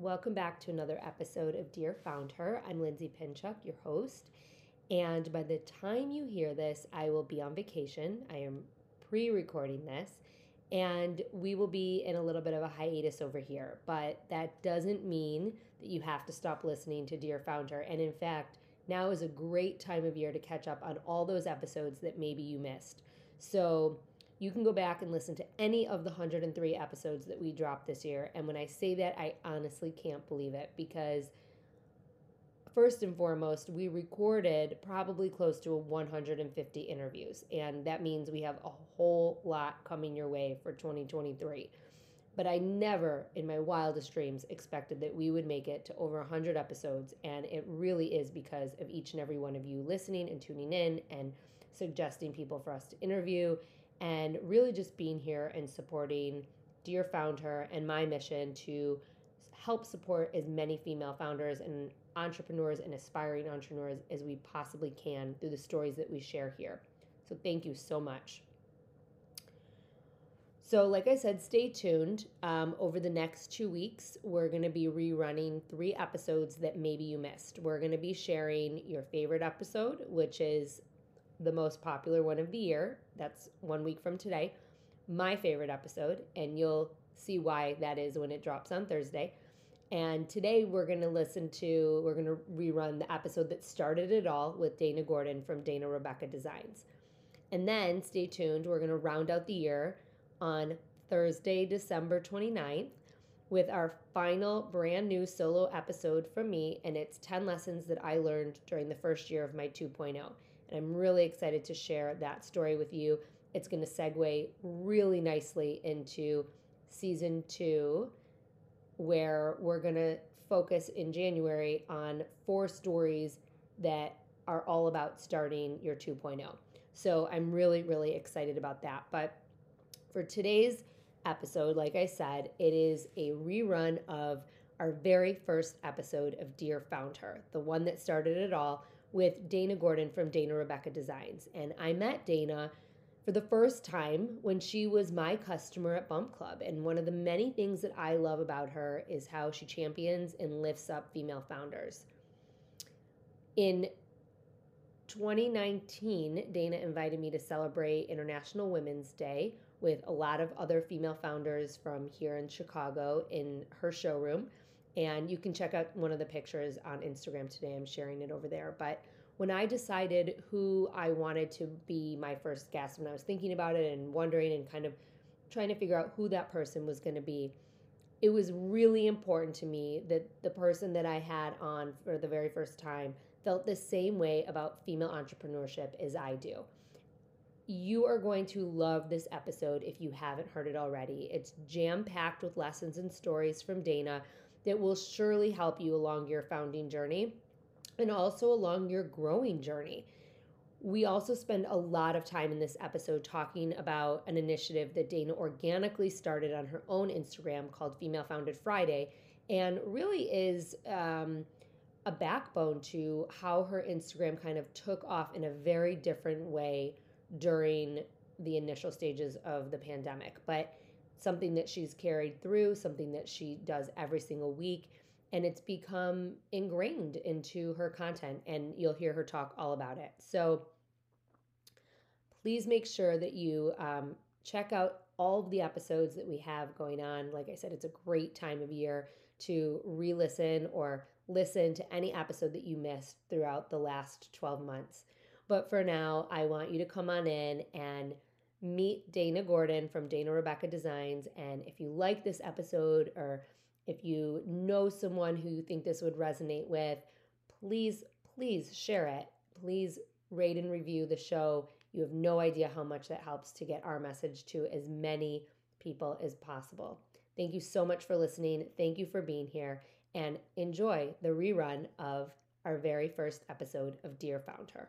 Welcome back to another episode of Dear Found Her. I'm Lindsay Pinchuk, your host. And by the time you hear this, I will be on vacation. I am pre recording this, and we will be in a little bit of a hiatus over here. But that doesn't mean that you have to stop listening to Dear Found Her. And in fact, now is a great time of year to catch up on all those episodes that maybe you missed. So you can go back and listen to any of the 103 episodes that we dropped this year. And when I say that, I honestly can't believe it because first and foremost, we recorded probably close to 150 interviews. And that means we have a whole lot coming your way for 2023. But I never, in my wildest dreams, expected that we would make it to over 100 episodes. And it really is because of each and every one of you listening and tuning in and suggesting people for us to interview and really just being here and supporting Dear Found Her and my mission to help support as many female founders and entrepreneurs and aspiring entrepreneurs as we possibly can through the stories that we share here. So thank you so much. So, like I said, stay tuned. Um, over the next two weeks, we're going to be rerunning three episodes that maybe you missed. We're going to be sharing your favorite episode, which is the most popular one of the year. That's one week from today. My favorite episode, and you'll see why that is when it drops on Thursday. And today we're going to listen to, we're going to rerun the episode that started it all with Dana Gordon from Dana Rebecca Designs. And then stay tuned, we're going to round out the year on Thursday, December 29th with our final brand new solo episode from me. And it's 10 lessons that I learned during the first year of my 2.0. And I'm really excited to share that story with you. It's going to segue really nicely into season two where we're going to focus in January on four stories that are all about starting your 2.0. So I'm really, really excited about that. But for today's episode, like I said, it is a rerun of our very first episode of Dear Found Her, the one that started it all with Dana Gordon from Dana Rebecca Designs. And I met Dana for the first time when she was my customer at Bump Club. And one of the many things that I love about her is how she champions and lifts up female founders. In 2019, Dana invited me to celebrate International Women's Day with a lot of other female founders from here in Chicago in her showroom. And you can check out one of the pictures on Instagram today. I'm sharing it over there. But when I decided who I wanted to be my first guest, when I was thinking about it and wondering and kind of trying to figure out who that person was going to be, it was really important to me that the person that I had on for the very first time felt the same way about female entrepreneurship as I do. You are going to love this episode if you haven't heard it already. It's jam packed with lessons and stories from Dana that will surely help you along your founding journey and also along your growing journey. We also spend a lot of time in this episode talking about an initiative that Dana organically started on her own Instagram called Female Founded Friday and really is um, a backbone to how her Instagram kind of took off in a very different way during the initial stages of the pandemic. But something that she's carried through, something that she does every single week and it's become ingrained into her content and you'll hear her talk all about it. So please make sure that you um, check out all of the episodes that we have going on. Like i said it's a great time of year to re-listen or listen to any episode that you missed throughout the last 12 months. But for now i want you to come on in and meet dana gordon from dana rebecca designs and if you like this episode or if you know someone who you think this would resonate with, please, please share it. Please rate and review the show. You have no idea how much that helps to get our message to as many people as possible. Thank you so much for listening. Thank you for being here and enjoy the rerun of our very first episode of Dear Found Her.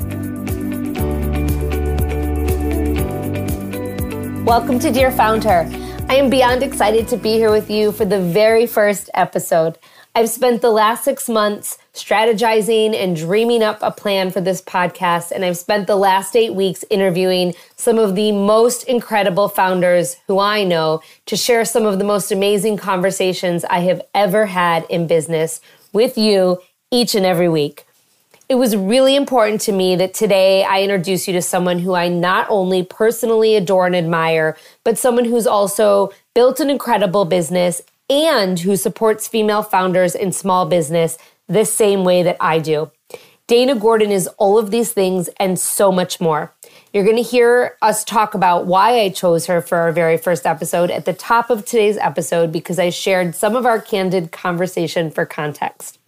Welcome to Dear Founder. I am beyond excited to be here with you for the very first episode. I've spent the last six months strategizing and dreaming up a plan for this podcast, and I've spent the last eight weeks interviewing some of the most incredible founders who I know to share some of the most amazing conversations I have ever had in business with you each and every week. It was really important to me that today I introduce you to someone who I not only personally adore and admire, but someone who's also built an incredible business and who supports female founders in small business the same way that I do. Dana Gordon is all of these things and so much more. You're going to hear us talk about why I chose her for our very first episode at the top of today's episode because I shared some of our candid conversation for context.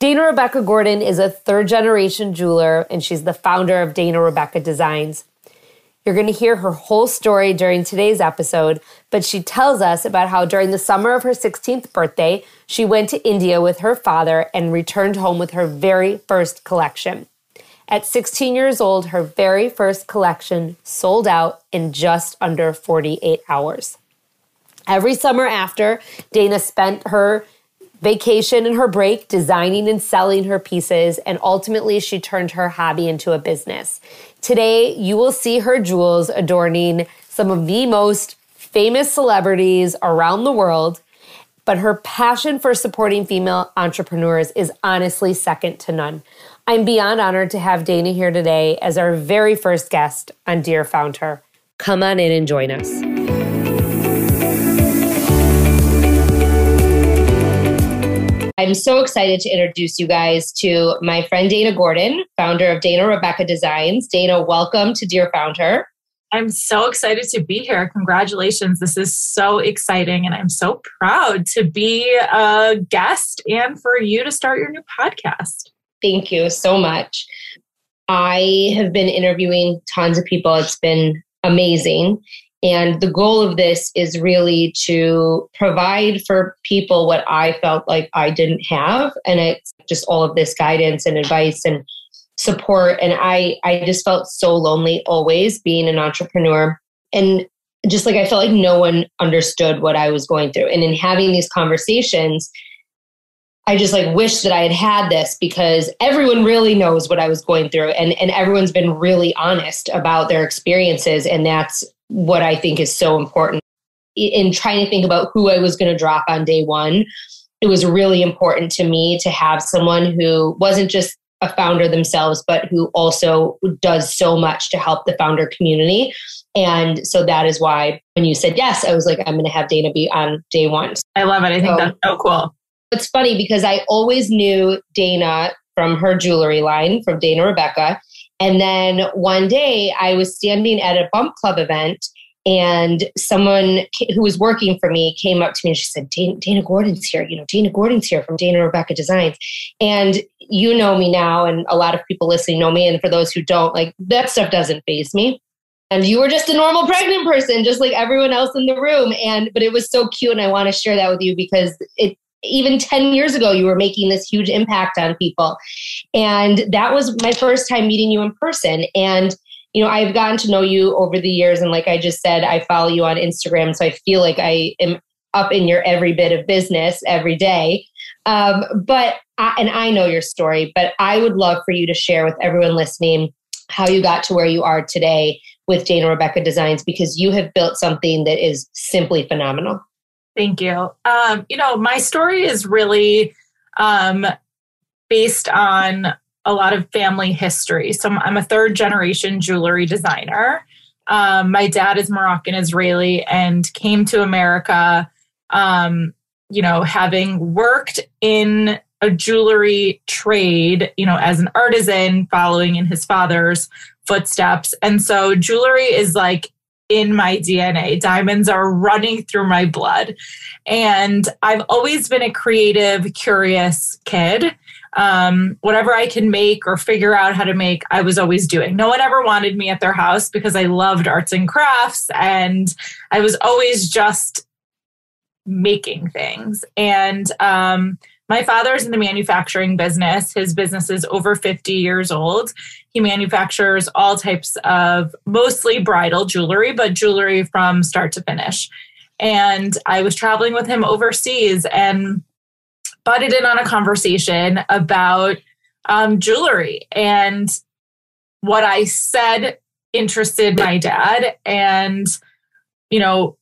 Dana Rebecca Gordon is a third generation jeweler and she's the founder of Dana Rebecca Designs. You're going to hear her whole story during today's episode, but she tells us about how during the summer of her 16th birthday, she went to India with her father and returned home with her very first collection. At 16 years old, her very first collection sold out in just under 48 hours. Every summer after, Dana spent her vacation and her break designing and selling her pieces, and ultimately she turned her hobby into a business. Today, you will see her jewels adorning some of the most famous celebrities around the world, but her passion for supporting female entrepreneurs is honestly second to none. I'm beyond honored to have Dana here today as our very first guest on Dear Founder. Come on in and join us. I'm so excited to introduce you guys to my friend Dana Gordon, founder of Dana Rebecca Designs. Dana, welcome to Dear Founder. I'm so excited to be here. Congratulations. This is so exciting. And I'm so proud to be a guest and for you to start your new podcast. Thank you so much. I have been interviewing tons of people. It's been amazing. And the goal of this is really to provide for people what I felt like I didn't have. And it's just all of this guidance and advice and support. And I, I just felt so lonely always being an entrepreneur. And just like I felt like no one understood what I was going through. And in having these conversations, I just like wish that I had had this because everyone really knows what I was going through and, and everyone's been really honest about their experiences. And that's what I think is so important. In trying to think about who I was going to drop on day one, it was really important to me to have someone who wasn't just a founder themselves, but who also does so much to help the founder community. And so that is why when you said yes, I was like, I'm going to have Dana be on day one. I love it. I think so, that's so cool. It's funny because I always knew Dana from her jewelry line, from Dana Rebecca. And then one day I was standing at a bump club event and someone who was working for me came up to me and she said, Dana, Gordon's here. You know, Dana Gordon's here from Dana Rebecca Designs. And you know me now, and a lot of people listening know me. And for those who don't, like that stuff doesn't phase me. And you were just a normal pregnant person, just like everyone else in the room. And but it was so cute, and I want to share that with you because it even 10 years ago you were making this huge impact on people. And that was my first time meeting you in person. And you know i've gotten to know you over the years. And like i just said i follow you on instagram. So i feel like i am up in your every bit of business every day. Um, but I, and i know your story but i would love for you to share with everyone listening how you got to where you are today with dana rebecca designs because you have built something that is simply phenomenal Thank you. Um, you know, my story is really um, based on a lot of family history. So I'm a third generation jewelry designer. Um, my dad is Moroccan Israeli and came to America, um, you know, having worked in a jewelry trade, you know, as an artisan, following in his father's footsteps. And so jewelry is like in my DNA. Diamonds are running through my blood. And I've always been a creative, curious kid. Um, whatever I can make or figure out how to make, I was always doing. No one ever wanted me at their house because I loved arts and crafts. And I was always just making things. And um, my father's in the manufacturing business. His business is over 50 years old. He manufactures all types of mostly bridal jewelry, but jewelry from start to finish. And I was traveling with him overseas and butted in on a conversation about um, jewelry. And what I said interested my dad. And, you know,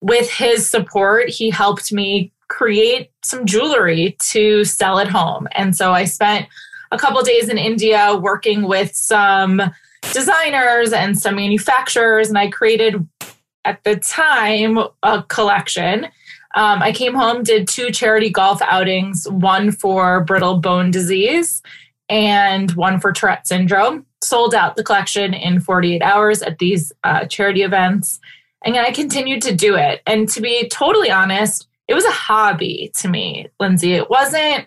with his support, he helped me create some jewelry to sell at home. And so I spent a couple days in India working with some designers and some manufacturers, and I created at the time a collection. Um, I came home, did two charity golf outings, one for brittle bone disease and one for Tourette syndrome. Sold out the collection in 48 hours at these uh, charity events. And I continued to do it. And to be totally honest, it was a hobby to me, Lindsay. It wasn't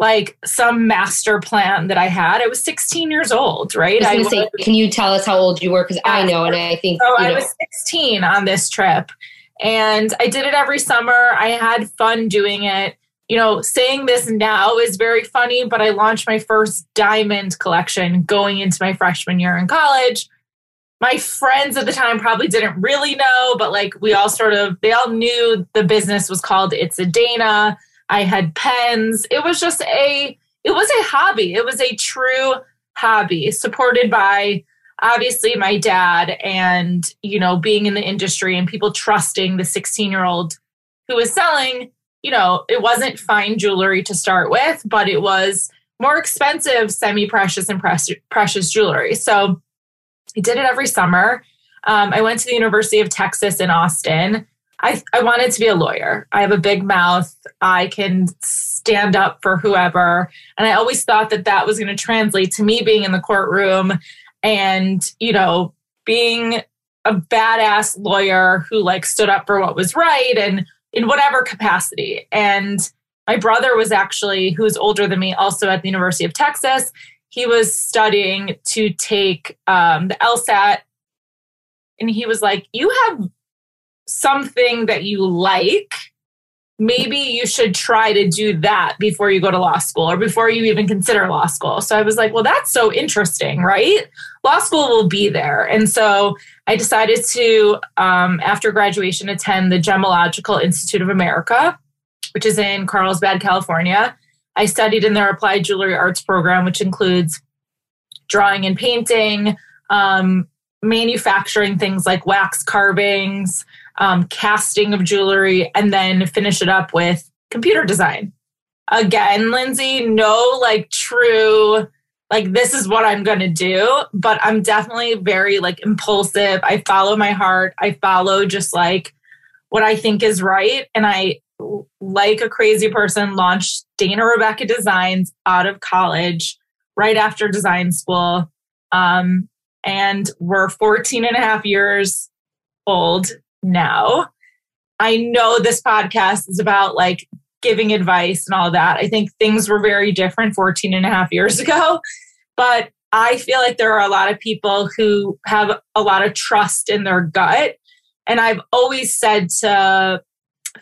like some master plan that I had. I was 16 years old, right? I was, I was say, can you tell us how old you were? Because I know, and I think so. I know. was 16 on this trip, and I did it every summer. I had fun doing it. You know, saying this now is very funny, but I launched my first diamond collection going into my freshman year in college my friends at the time probably didn't really know, but like we all sort of, they all knew the business was called It's a Dana. I had pens. It was just a, it was a hobby. It was a true hobby supported by obviously my dad and, you know, being in the industry and people trusting the 16 year old who was selling, you know, it wasn't fine jewelry to start with, but it was more expensive semi precious and precious jewelry. So, I did it every summer. Um, I went to the University of Texas in Austin. I, I wanted to be a lawyer. I have a big mouth. I can stand up for whoever. And I always thought that that was going to translate to me being in the courtroom and, you know, being a badass lawyer who like stood up for what was right and in whatever capacity. And my brother was actually, who's older than me, also at the University of Texas he was studying to take um, the LSAT, and he was like, "You have something that you like." Maybe you should try to do that before you go to law school or before you even consider law school. So I was like, well, that's so interesting, right? Law school will be there. And so I decided to, um, after graduation, attend the Gemological Institute of America, which is in Carlsbad, California. I studied in their applied jewelry arts program, which includes drawing and painting, um, manufacturing things like wax carvings, um, casting of jewelry, and then finish it up with computer design. Again, Lindsay, no like true, like this is what I'm to do, but I'm definitely very like impulsive. I follow my heart. I follow just like what I think is right. And I like a crazy person, launched Dana Rebecca Designs out of college right after design school. Um, and we're 14 and a half years old now. I know this podcast is about like giving advice and all that. I think things were very different 14 and a half years ago, but I feel like there are a lot of people who have a lot of trust in their gut. And I've always said to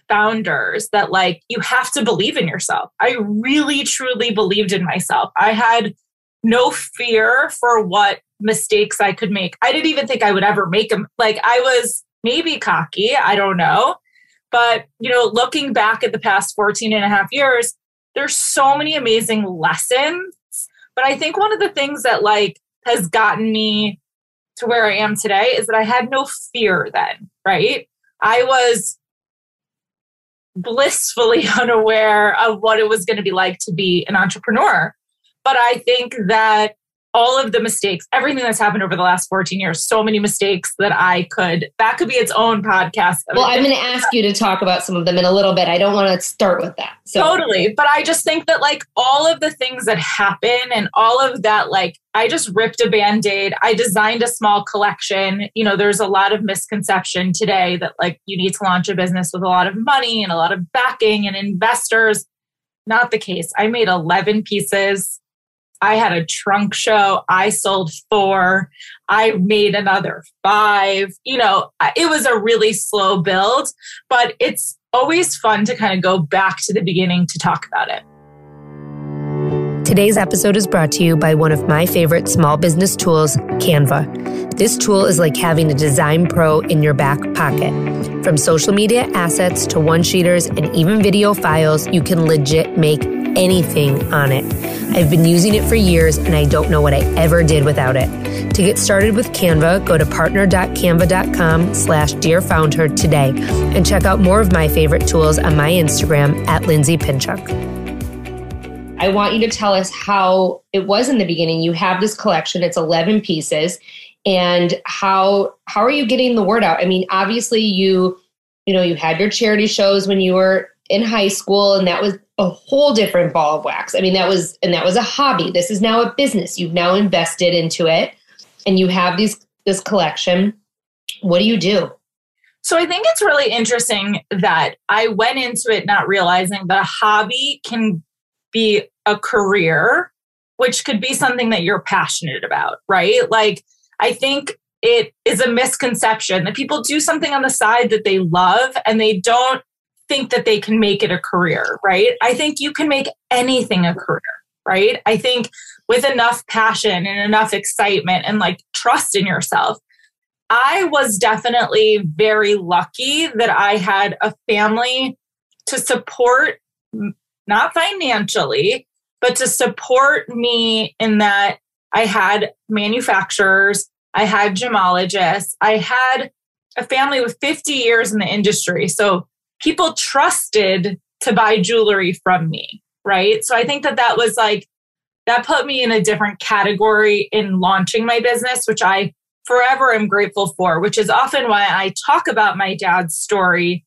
founders that like you have to believe in yourself. I really truly believed in myself. I had no fear for what mistakes I could make. I didn't even think I would ever make them. Like I was maybe cocky, I don't know. But, you know, looking back at the past 14 and a half years, there's so many amazing lessons. But I think one of the things that like has gotten me to where I am today is that I had no fear then, right? I was blissfully unaware of what it was going to be like to be an entrepreneur. But I think that all of the mistakes, everything that's happened over the last 14 years, so many mistakes that I could, that could be its own podcast. Well, I'm going to ask you to talk about some of them in a little bit. I don't want to start with that. So. Totally. But I just think that like all of the things that happen and all of that, like I just ripped a band aid. I designed a small collection. You know, there's a lot of misconception today that like you need to launch a business with a lot of money and a lot of backing and investors. Not the case. I made 11 pieces I had a trunk show. I sold four. I made another five. You know, it was a really slow build, but it's always fun to kind of go back to the beginning to talk about it. Today's episode is brought to you by one of my favorite small business tools, Canva. This tool is like having a design pro in your back pocket. From social media assets to one sheeters and even video files, you can legit make anything on it. I've been using it for years and I don't know what I ever did without it. To get started with Canva, go to partner.canva.com slash dearfoundher today and check out more of my favorite tools on my Instagram at Lindsay Pinchuk. I want you to tell us how it was in the beginning. You have this collection, it's 11 pieces. And how how are you getting the word out? I mean, obviously you you know, you had your charity shows when you were in high school and that was a whole different ball of wax. I mean, that was and that was a hobby. This is now a business. You've now invested into it and you have these this collection. What do you do? So I think it's really interesting that I went into it not realizing that a hobby can be a career, which could be something that you're passionate about, right? Like I think it is a misconception that people do something on the side that they love and they don't think that they can make it a career, right? I think you can make anything a career, right? I think with enough passion and enough excitement and like trust in yourself. I was definitely very lucky that I had a family to support, not financially, but to support me in that I had manufacturers, I had gemologists, I had a family with 50 years in the industry. So people trusted to buy jewelry from me, right? So I think that that was like, that put me in a different category in launching my business, which I forever am grateful for, which is often why I talk about my dad's story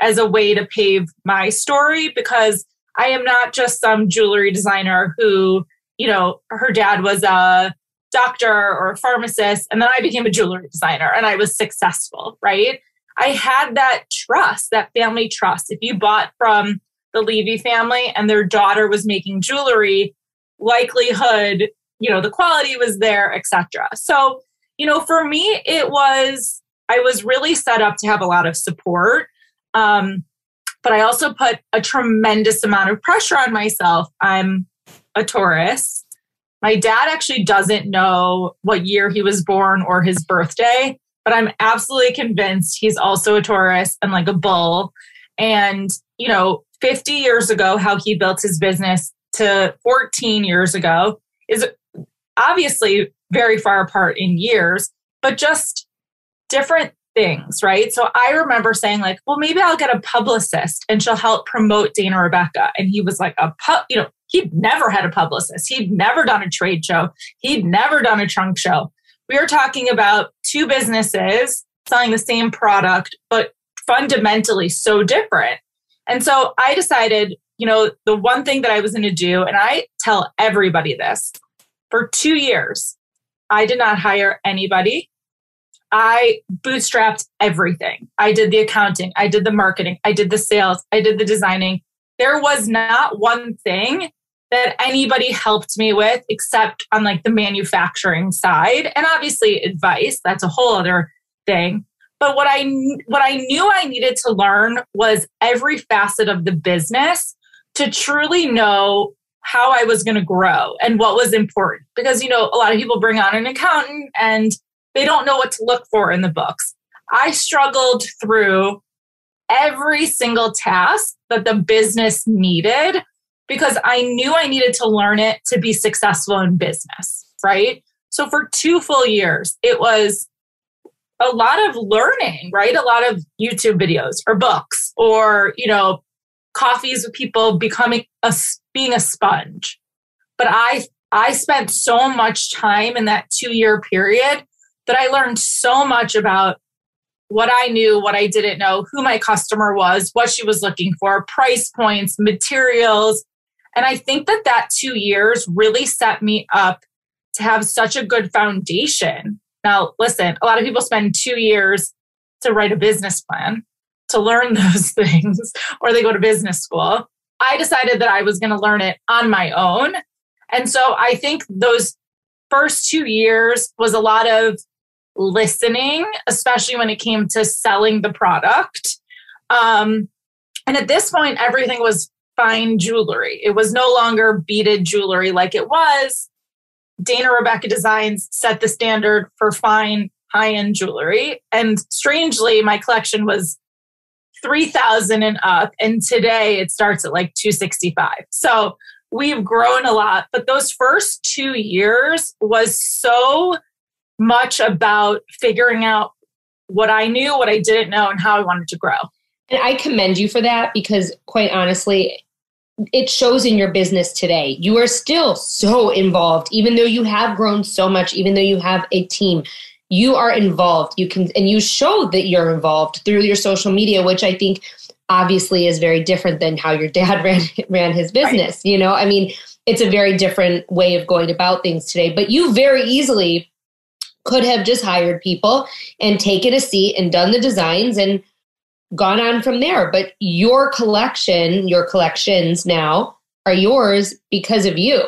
as a way to pave my story because I am not just some jewelry designer who, you know, her dad was a doctor or a pharmacist and then I became a jewelry designer and I was successful, right? I had that trust, that family trust. If you bought from the Levy family and their daughter was making jewelry, likelihood, you know, the quality was there, etc. So, you know, for me, it was I was really set up to have a lot of support. Um, but I also put a tremendous amount of pressure on myself. I'm a Taurus. My dad actually doesn't know what year he was born or his birthday but I'm absolutely convinced he's also a Taurus and like a bull. And, you know, 50 years ago, how he built his business to 14 years ago is obviously very far apart in years, but just different things, right? So I remember saying, like, well, maybe I'll get a publicist and she'll help promote Dana Rebecca. And he was like, a pu- you know, he'd never had a publicist. He'd never done a trade show. He'd never done a trunk show. We are talking about two businesses selling the same product, but fundamentally so different. And so I decided, you know, the one thing that I was going to do, and I tell everybody this for two years, I did not hire anybody. I bootstrapped everything. I did the accounting, I did the marketing, I did the sales, I did the designing. There was not one thing that anybody helped me with except on like the manufacturing side. And obviously advice that's a whole other thing. But what i what i knew i needed to learn was every facet of the business to truly know how i was going to grow and what was important. Because you know a lot of people bring on an accountant and they don't know what to look for in the books. I struggled through every single task that the business needed because I knew I needed to learn it to be successful in business, right? So for two full years, it was a lot of learning, right? A lot of YouTube videos or books or, you know, coffees with people becoming a being a sponge. But I I spent so much time in that two year period that I learned so much about what I knew, what I didn't know, who my customer was, what she was looking for, price points, materials. And I think that that two years really set me up to have such a good foundation. Now, listen, a lot of people spend two years to write a business plan, to learn those things, or they go to business school. I decided that I was going to learn it on my own. And so I think those first two years was a lot of listening, especially when it came to selling the product. Um, and at this point, everything was fine jewelry. It was no longer beaded jewelry like it was. Dana Rebecca Designs set the standard for fine high end jewelry. And strangely, my collection was 3000 and up. And today it starts at like 265. So we've grown a lot. But those first two years was so much about figuring out what I knew, what I didn't know, and how I wanted to grow. And I commend you for that because, quite honestly, it shows in your business today. You are still so involved, even though you have grown so much, even though you have a team. You are involved. You can, and you show that you're involved through your social media, which I think obviously is very different than how your dad ran ran his business. Right. You know, I mean, it's a very different way of going about things today. But you very easily could have just hired people and taken a seat and done the designs and gone on from there. But your collection, your collections now are yours because of you.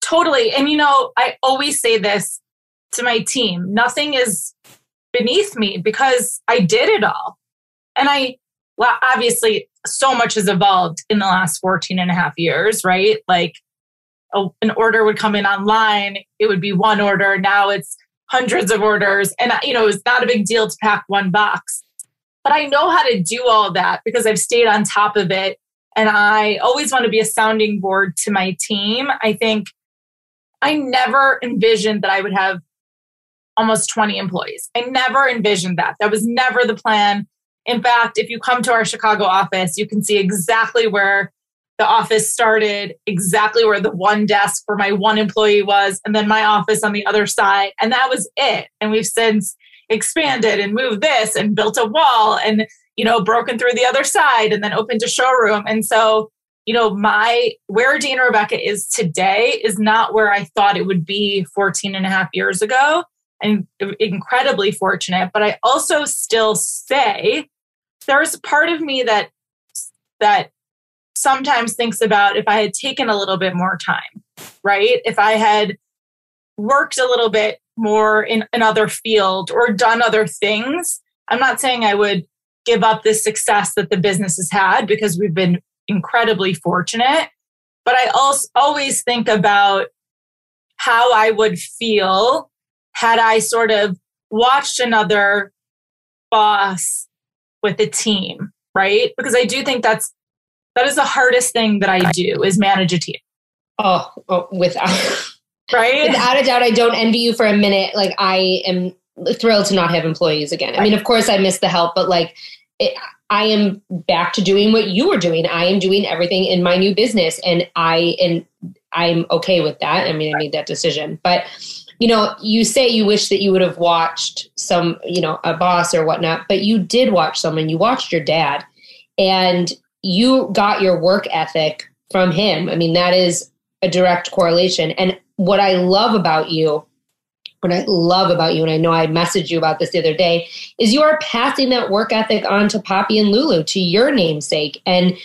Totally. And you know, I always say this to my team nothing is beneath me because I did it all. And I, well, obviously, so much has evolved in the last 14 and a half years, right? Like, a, an order would come in online, it would be one order. Now it's hundreds of orders. And, you know, it's not a big deal to pack one box. But I know how to do all that because I've stayed on top of it. And I always want to be a sounding board to my team. I think I never envisioned that I would have almost 20 employees. I never envisioned that. That was never the plan. In fact, if you come to our Chicago office, you can see exactly where the office started, exactly where the one desk for my one employee was, and then my office on the other side. And that was it. And we've since expanded and moved this and built a wall and you know broken through the other side and then opened a showroom. And so you know my where dana rebecca is today is not where i thought it would be 14 and a half years ago and incredibly fortunate. But i also still say there's part of me that that sometimes thinks about if i had taken a little bit more time right? If i had worked a little bit more in another field or done other things. I'm not saying I would give up the success that the business has had because we've been incredibly fortunate. But I also always think about how I would feel had I sort of watched another boss with a team, right? Because I do think that's that is the hardest thing that I do is manage a team. Oh, oh without right? Without a doubt, I don't envy you for a minute. Like I am thrilled to not have employees again. I mean, of course, I miss the help, but like it, I am back to doing what you were doing. I am doing everything in my new business, and I and I'm okay with that. I mean, I made that decision, but you know, you say you wish that you would have watched some, you know, a boss or whatnot, but you did watch someone. You watched your dad, and you got your work ethic from him. I mean, that is a direct correlation. And what I love about you, what I love about you, and I know I messaged you about this the other day, is you are passing that work ethic on to Poppy and Lulu, to your namesake. And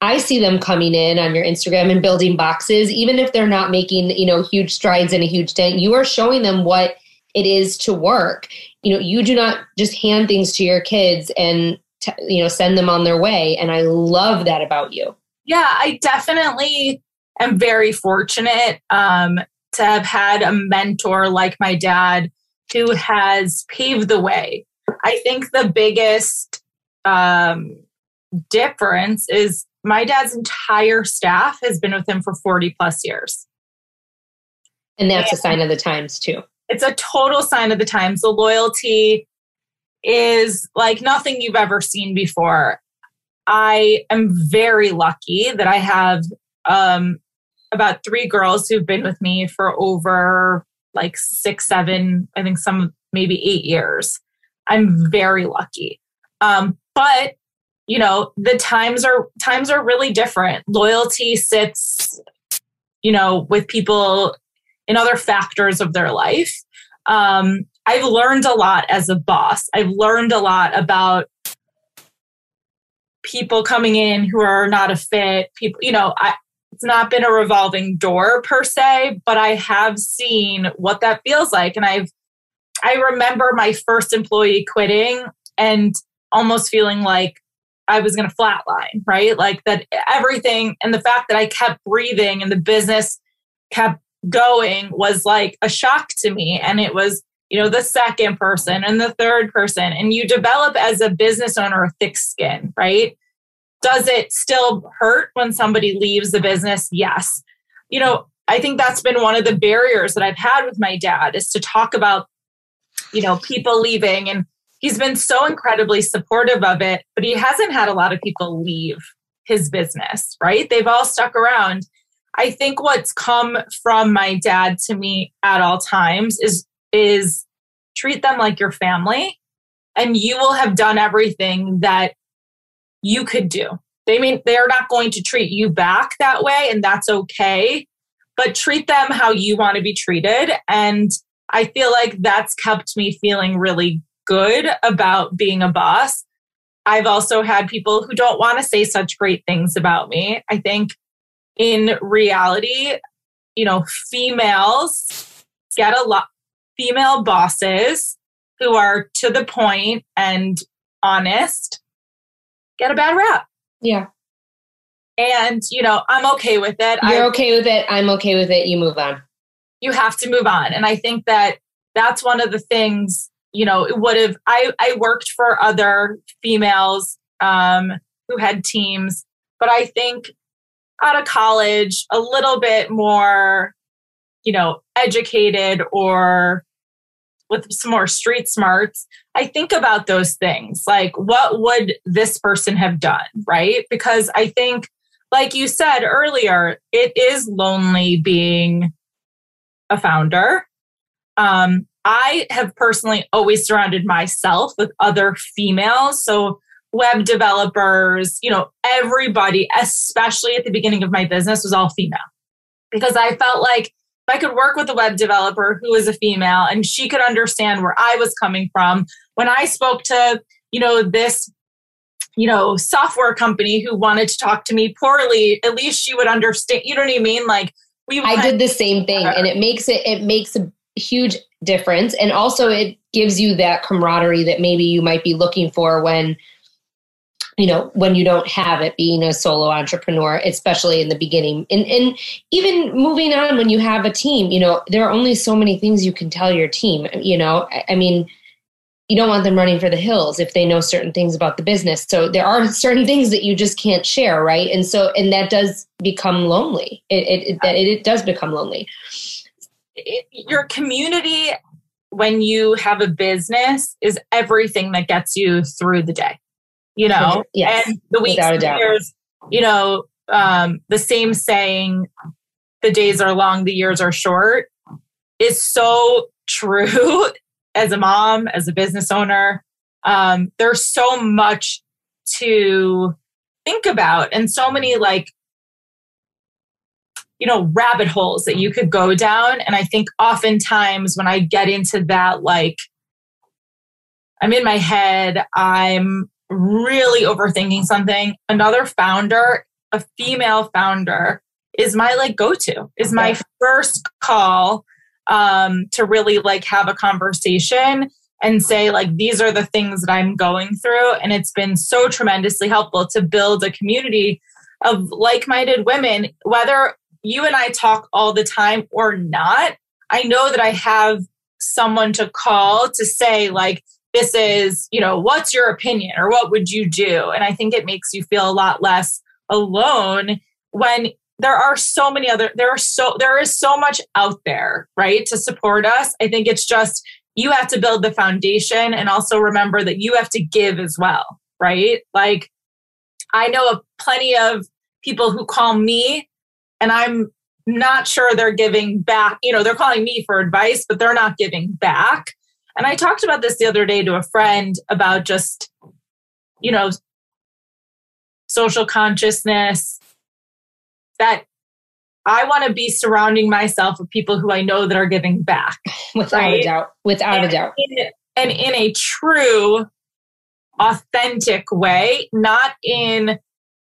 I see them coming in on your Instagram and building boxes, even if they're not making, you know, huge strides and a huge dent. You are showing them what it is to work. You know, you do not just hand things to your kids and t- you know send them on their way. And I love that about you. Yeah, I definitely am very fortunate um, to have had a mentor like my dad who has paved the way. I think the biggest um, difference is my dad's entire staff has been with him for 40 plus years. And that's and a sign of the times, too. It's a total sign of the times. The loyalty is like nothing you've ever seen before. I am very lucky that I have um, about three girls who've been with me for over like six, seven, I think some maybe eight years. I'm very lucky. Um, but you know, the times are times are really different. Loyalty sits, you know, with people in other factors of their life. Um, I've learned a lot as a boss. I've learned a lot about people coming in who are not a fit. People, you know, I, it's not been a revolving door per se, but I have seen what that feels like. And I've, I remember my first employee quitting and almost feeling like I was going to flatline, right? Like that everything and the fact that I kept breathing and the business kept going was like a shock to me. And it was, you know, the second person and the third person. And you develop as a business owner a thick skin, right? Does it still hurt when somebody leaves the business? Yes. You know, I think that's been one of the barriers that I've had with my dad is to talk about, you know, people leaving. And he's been so incredibly supportive of it, but he hasn't had a lot of people leave his business, right? They've all stuck around. I think what's come from my dad to me at all times is is treat them like your family and you will have done everything that you could do. They mean they're not going to treat you back that way, and that's okay. But treat them how you want to be treated. And I feel like that's kept me feeling really good about being a boss. I've also had people who don't want to say such great things about me. I think in reality, you know, females get a lot, female bosses who are to the point and honest get a bad rap. Yeah. And, you know, I'm okay with it. You're I, okay with it. I'm okay with it. You move on. You have to move on. And I think that that's one of the things, you know, it would have, I, I worked for other females um, who had teams, but I think out of college, a little bit more, you know, educated or with some more street smarts, I think about those things. Like, what would this person have done? Right. Because I think, like you said earlier, it is lonely being a founder. Um, I have personally always surrounded myself with other females. So, web developers, you know, everybody, especially at the beginning of my business, was all female because I felt like I could work with a web developer who is a female and she could understand where I was coming from, when I spoke to, you know, this you know, software company who wanted to talk to me poorly, at least she would understand. You know what I mean? Like we I did the same thing and it makes it it makes a huge difference and also it gives you that camaraderie that maybe you might be looking for when you know when you don't have it being a solo entrepreneur especially in the beginning. And and even moving on when you have a team you know there are only so many things you can tell your team you know. I, I mean you don't want them running for the hills if they know certain things about the business. So there are certain things that you just can't share right? And so and that does become lonely. It it, it, it, it does become lonely. Your community when you have a business is everything that gets you through the day you know, yes, and the weeks and years, you know, um, the same saying, the days are long, the years are short, is so true as a mom, as a business owner. Um, there's so much to think about and so many like you know rabbit holes that you could go down and i think oftentimes when i get into that like i'm in my head i'm really overthinking something, another founder, a female founder, is my like go to, is my first call um, to really like have a conversation and say like these are the things that I'm going through, and it's been so tremendously helpful to build a community of like-minded women, whether you and I talk all the time or not. I know that I have someone to call to say like this is, you know, what's your opinion or what would you do? And I think it makes you feel a lot less alone when there are so many other there are so there is so much out there, right, to support us. I think it's just you have to build the foundation and also remember that you have to give as well, right? Like I know of plenty of people who call me and I'm not sure they're giving back. You know, they're calling me for advice, but they're not giving back. And I talked about this the other day to a friend about just, you know, social consciousness that I want to be surrounding myself with people who I know that are giving back. Without right? a doubt. Without and a doubt. In, and in a true, authentic way, not in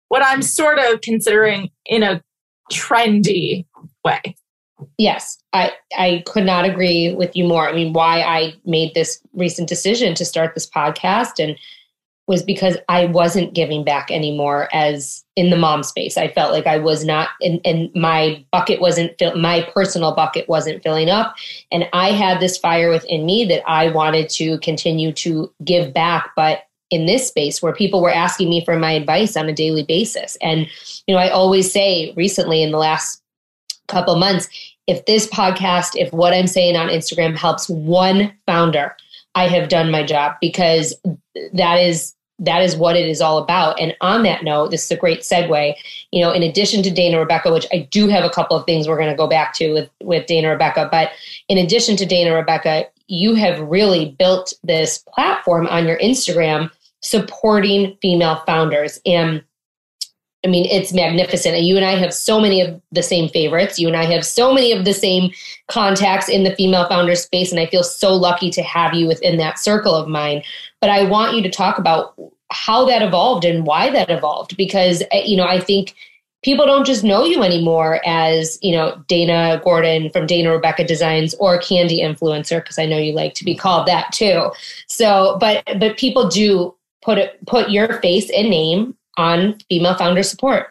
what I'm sort of considering in a trendy way. Yes, I, I could not agree with you more. I mean, why I made this recent decision to start this podcast and was because I wasn't giving back anymore as in the mom space. I felt like I was not, and, and my bucket wasn't, fill, my personal bucket wasn't filling up. And I had this fire within me that I wanted to continue to give back. But in this space where people were asking me for my advice on a daily basis. And, you know, I always say recently in the last couple months, if this podcast, if what I'm saying on Instagram helps one founder, I have done my job because that is that is what it is all about. And on that note, this is a great segue. You know, in addition to Dana Rebecca, which I do have a couple of things we're going to go back to with with Dana Rebecca, but in addition to Dana Rebecca, you have really built this platform on your Instagram supporting female founders and I mean, it's magnificent. And you and I have so many of the same favorites. You and I have so many of the same contacts in the female founder space. And I feel so lucky to have you within that circle of mine. But I want you to talk about how that evolved and why that evolved because, eh, you know, I think people don't just know you anymore as, you know, Dana Gordon from Dana Rebecca Designs or Candy Influencer, because I know you like to be called that too. So, but, but people do put it, put your face and name on female founder support.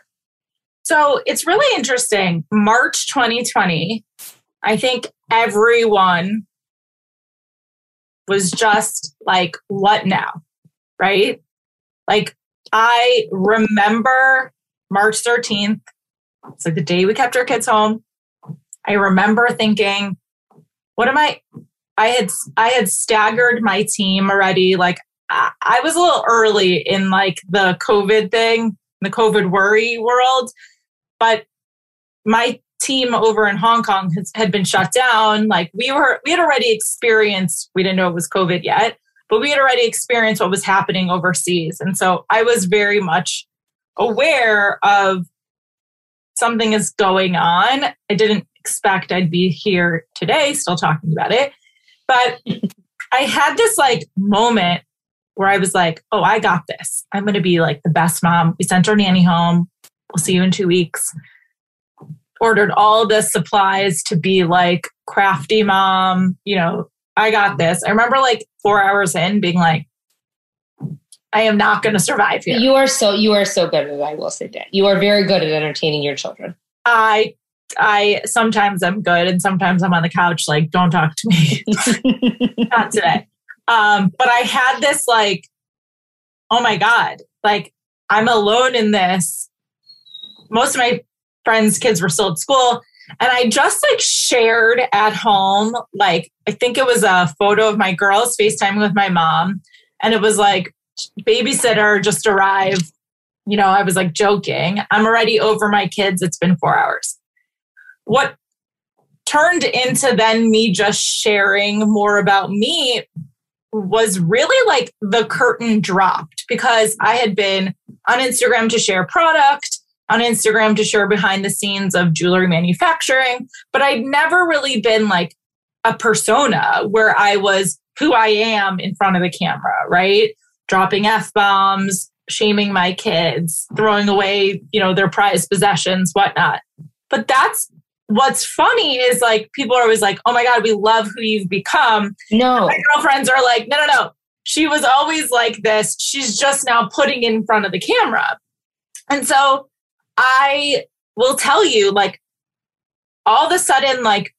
So it's really interesting. March 2020, I think everyone was just like, what now? Right? Like, I remember March 13th. It's like the day we kept our kids home. I remember thinking, what am I? I had I had staggered my team already. Like I was a little early in like the COVID thing, the COVID worry world, but my team over in Hong Kong has, had been shut down. Like we were, we had already experienced, we didn't know it was COVID yet, but we had already experienced what was happening overseas. And so I was very much aware of something is going on. I didn't expect I'd be here today still talking about it. But I had this like moment where I was like, oh, I got this. I'm going to be like the best mom. We sent our nanny home. We'll see you in two weeks. Ordered all the supplies to be like crafty mom. You know, I got this. I remember like four hours in being like, I am not going to survive here. You are so you are so good at it. I will say that you are very good at entertaining your children. I I sometimes I'm good and sometimes I'm on the couch like don't talk to me. not today. Um, but I had this like, oh my God, like I'm alone in this. Most of my friends' kids were still at school. And I just like shared at home, like, I think it was a photo of my girls FaceTiming with my mom. And it was like, babysitter just arrived. You know, I was like joking. I'm already over my kids. It's been four hours. What turned into then me just sharing more about me was really like the curtain dropped because I had been on Instagram to share product, on Instagram to share behind the scenes of jewelry manufacturing, but I'd never really been like a persona where I was who I am in front of the camera, right? Dropping F bombs, shaming my kids, throwing away, you know, their prized possessions, whatnot. But that's what's funny is like people are always like, oh my God, we love who you've become. No. my girlfriends are like, no, no, no. She was always like this. She's just now putting in front of the camera. And so I will tell you, like, all of a sudden, like,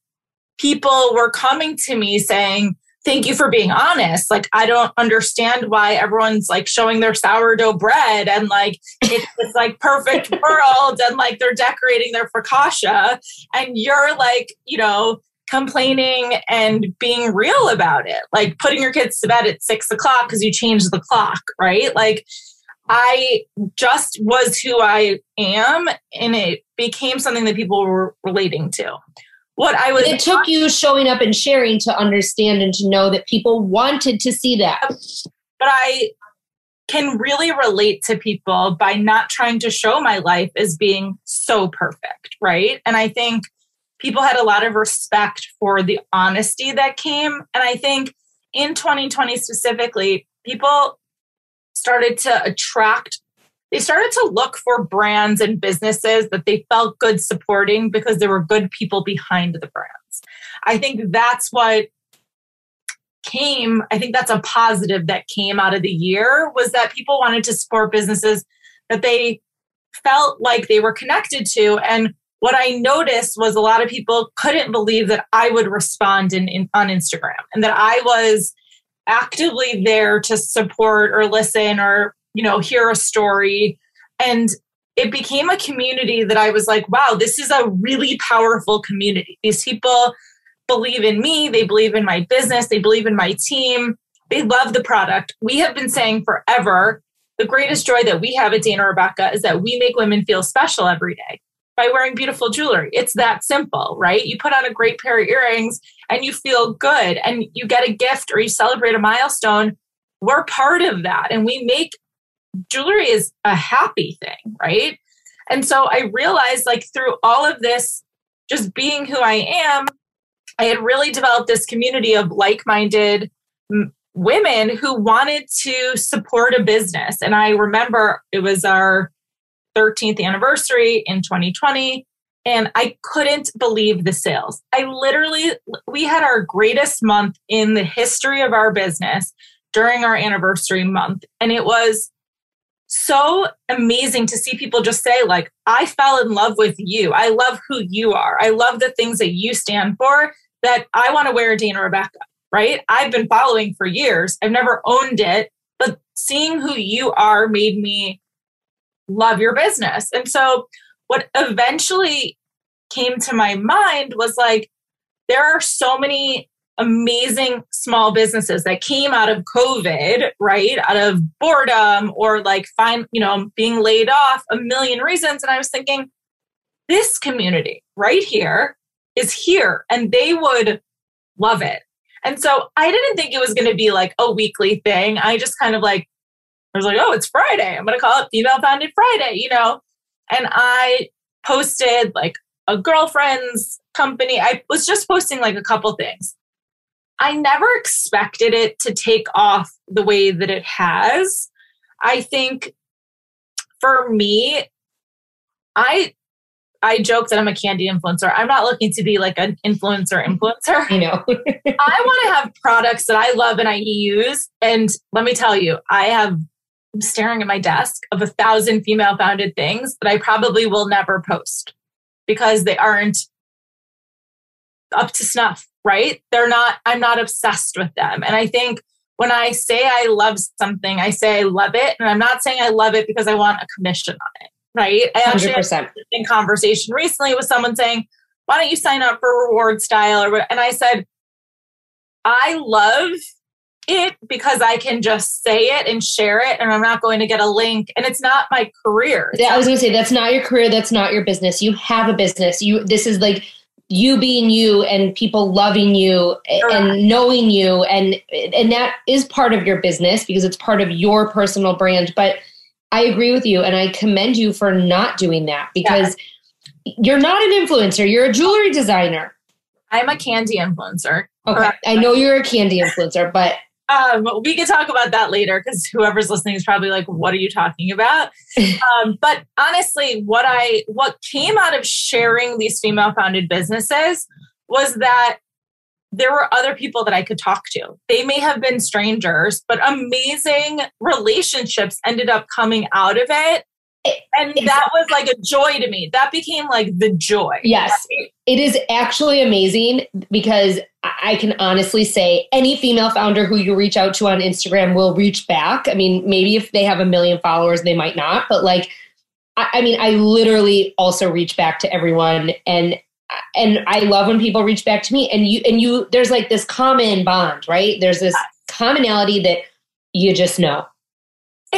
people were coming to me saying, thank you for being honest. Like, I don't understand why everyone's like showing their sourdough bread and like it's this like perfect world and like they're decorating their focaccia and you're like, you know, complaining and being real about it, like putting your kids to bed at six o'clock because you changed the clock, right? Like, I just was who I am and it became something that people were relating to. What I was It took you showing up and sharing to understand and to know that people wanted to see that. But I can really relate to people by not trying to show my life as being so perfect, right? And I think people had a lot of respect for the honesty that came. And I think in 2020 specifically, people started to attract, they started to look for brands and businesses that they felt good supporting because there were good people behind the brands. I think that's what came i think that's a positive that came out of the year was that people wanted to support businesses that they felt like they were connected to and what i noticed was a lot of people couldn't believe that i would respond in, in on instagram and that i was actively there to support or listen or you know hear a story and it became a community that i was like wow this is a really powerful community these people believe in me, they believe in my business, they believe in my team, they love the product. We have been saying forever the greatest joy that we have at Dana Rebecca is that we make women feel special every day by wearing beautiful jewelry. It's that simple, right? You put on a great pair of earrings and you feel good and you get a gift or you celebrate a milestone. We're part of that. And we make jewelry is a happy thing, right? And so I realized like through all of this, just being who I am, I had really developed this community of like minded m- women who wanted to support a business. And I remember it was our 13th anniversary in 2020. And I couldn't believe the sales. I literally, we had our greatest month in the history of our business during our anniversary month. And it was so amazing to see people just say, like, I fell in love with you. I love who you are. I love the things that you stand for that I want to wear Dana Rebecca, right? I've been following for years. I've never owned it, but seeing who you are made me love your business. And so what eventually came to my mind was like, there are so many amazing small businesses that came out of COVID, right? Out of boredom or like find, you know, being laid off, a million reasons. And I was thinking, this community right here is here and they would love it. And so I didn't think it was going to be like a weekly thing. I just kind of like, I was like, oh, it's Friday. I'm going to call it Female Founded Friday, you know? And I posted like a girlfriend's company. I was just posting like a couple things. I never expected it to take off the way that it has. I think for me, I I joke that I'm a candy influencer. I'm not looking to be like an influencer influencer. I know. I want to have products that I love and I use. And let me tell you, I have I'm staring at my desk of a thousand female founded things that I probably will never post because they aren't up to snuff, right? They're not, I'm not obsessed with them. And I think when I say I love something, I say I love it. And I'm not saying I love it because I want a commission on it right? I actually 100%. had in conversation recently with someone saying, "Why don't you sign up for rewardStyle?" Or and I said, "I love it because I can just say it and share it, and I'm not going to get a link, and it's not my career." Yeah, I was going to say that's not your career. That's not your business. You have a business. You this is like you being you and people loving you Correct. and knowing you and and that is part of your business because it's part of your personal brand but I agree with you and I commend you for not doing that because yeah. you're not an influencer, you're a jewelry designer. I'm a candy influencer. Okay. I know you're a candy influencer, but um, we could talk about that later because whoever's listening is probably like, "What are you talking about?" um, but honestly, what I what came out of sharing these female-founded businesses was that there were other people that I could talk to. They may have been strangers, but amazing relationships ended up coming out of it. And that was like a joy to me. That became like the joy. Yes. Right? It is actually amazing because I can honestly say any female founder who you reach out to on Instagram will reach back. I mean, maybe if they have a million followers, they might not, but like, I, mean, I literally also reach back to everyone and and I love when people reach back to me and you and you there's like this common bond, right? There's this commonality that you just know.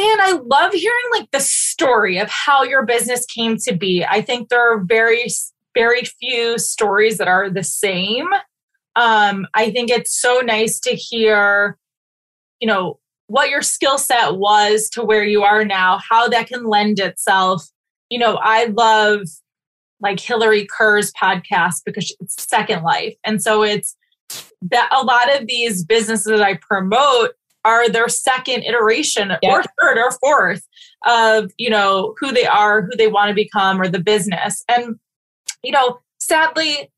And I love hearing like the story of how your business came to be. I think there are very, very few stories that are the same. Um, I think it's so nice to hear, you know, what your skill set was to where you are now, how that can lend itself. You know, I love like Hillary Kerr's podcast because it's Second Life. And so it's that a lot of these businesses that I promote are their second iteration yeah. or third or fourth of, you know, who they are, who they want to become or the business. And, you know, sadly,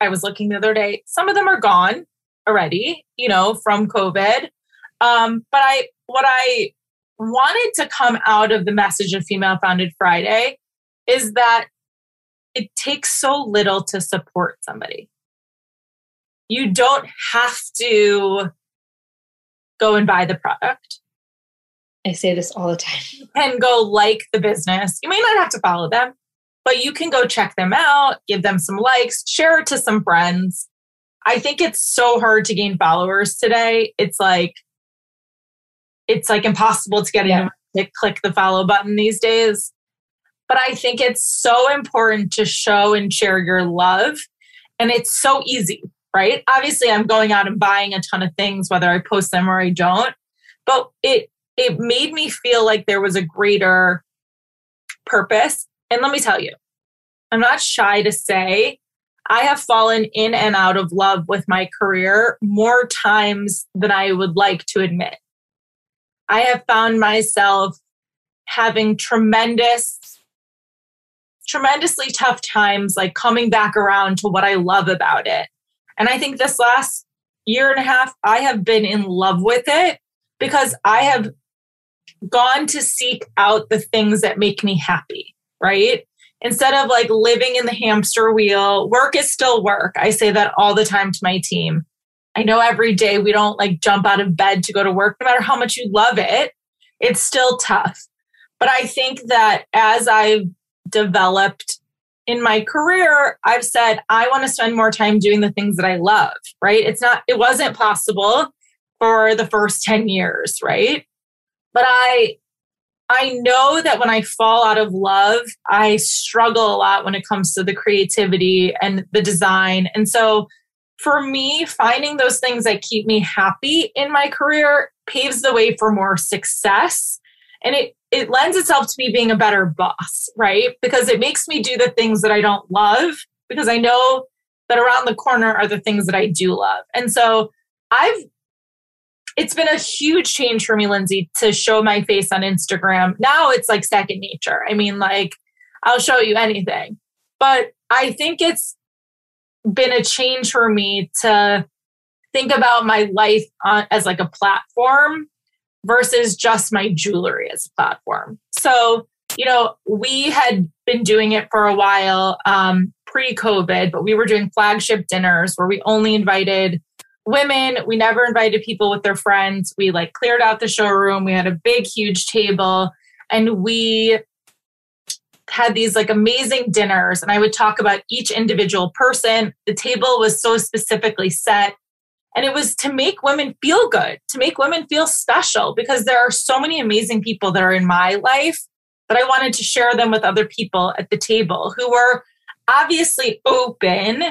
I was looking the other day, some of them are gone already, you know, from COVID. Um, but I, what I wanted to come out of the message of Female Founded Friday is that it takes so little to support somebody. You don't have to go and buy the product. I say this all the time. You can go like the business. You may not have to follow them, but you can go check them out, give them some likes, share it to some friends. I think it's so hard to gain followers today. It's like it's like impossible to get yeah. to click the follow button these days. But I think it's so important to show and share your love. And it's so easy, right? Obviously, I'm going out and buying a ton of things, whether I post them or I don't. But it it made me feel like there was a greater purpose. And let me tell you, I'm not shy to say I have fallen in and out of love with my career more times than I would like to admit. I have found myself having tremendous, tremendously tough times, like coming back around to what I love about it. And I think this last year and a half, I have been in love with it because I have gone to seek out the things that make me happy, right? Instead of like living in the hamster wheel, work is still work. I say that all the time to my team. I know every day we don't like jump out of bed to go to work, no matter how much you love it, it's still tough. But I think that as I've developed in my career, I've said, I want to spend more time doing the things that I love, right? It's not, it wasn't possible for the first 10 years, right? But I, I know that when I fall out of love, I struggle a lot when it comes to the creativity and the design. And so for me, finding those things that keep me happy in my career paves the way for more success. And it, it lends itself to me being a better boss, right? Because it makes me do the things that I don't love because I know that around the corner are the things that I do love. And so I've, it's been a huge change for me, Lindsay, to show my face on Instagram. Now it's like second nature. I mean, like, I'll show you anything. But I think it's been a change for me to think about my life on, as like a platform versus just my jewelry as a platform. So, you know, we had been doing it for a while um, pre COVID, but we were doing flagship dinners where we only invited women. We never invited people with their friends. We like cleared out the showroom. We had a big, huge table and we had these like amazing dinners and I would talk about each individual person. The table was so specifically set. And it was to make women feel good, to make women feel special, because there are so many amazing people that are in my life that I wanted to share them with other people at the table who were obviously open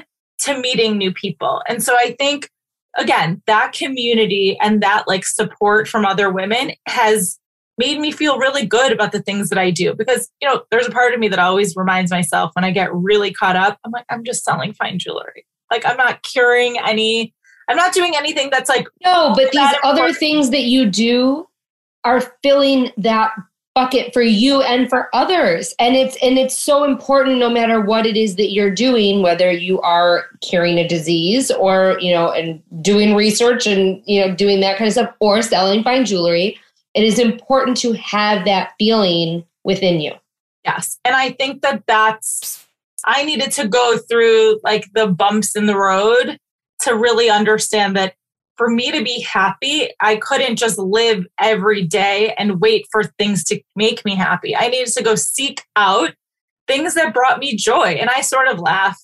to meeting new people. And so I think, again, that community and that like support from other women has made me feel really good about the things that I do because, you know, there's a part of me that always reminds myself when I get really caught up, I'm like, I'm just selling fine jewelry. Like, I'm not curing any, I'm not doing anything that's like, no, but these other things that you do are filling that bucket for you and for others and it's and it's so important no matter what it is that you're doing whether you are curing a disease or you know and doing research and you know doing that kind of stuff or selling fine jewelry it is important to have that feeling within you. Yes. And I think that that's, I needed to go through like the bumps in the road to really understand that for me to be happy, I couldn't just live every day and wait for things to make me happy. I needed to go seek out things that brought me joy. And I sort of laugh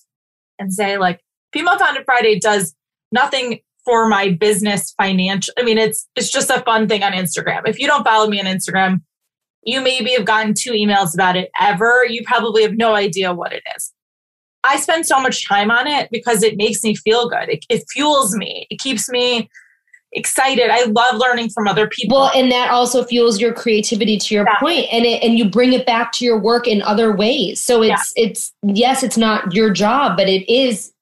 and say, like, Female Founded Friday does nothing for my business financial. I mean, it's it's just a fun thing on Instagram. If you don't follow me on Instagram, you maybe have gotten two emails about it ever. You probably have no idea what it is. I spend so much time on it because it makes me feel good. It, it fuels me. It keeps me excited. I love learning from other people. Well, and that also fuels your creativity to your yeah. point, and it, and you bring it back to your work in other ways. So it's yeah. it's yes, it's not your job, but it is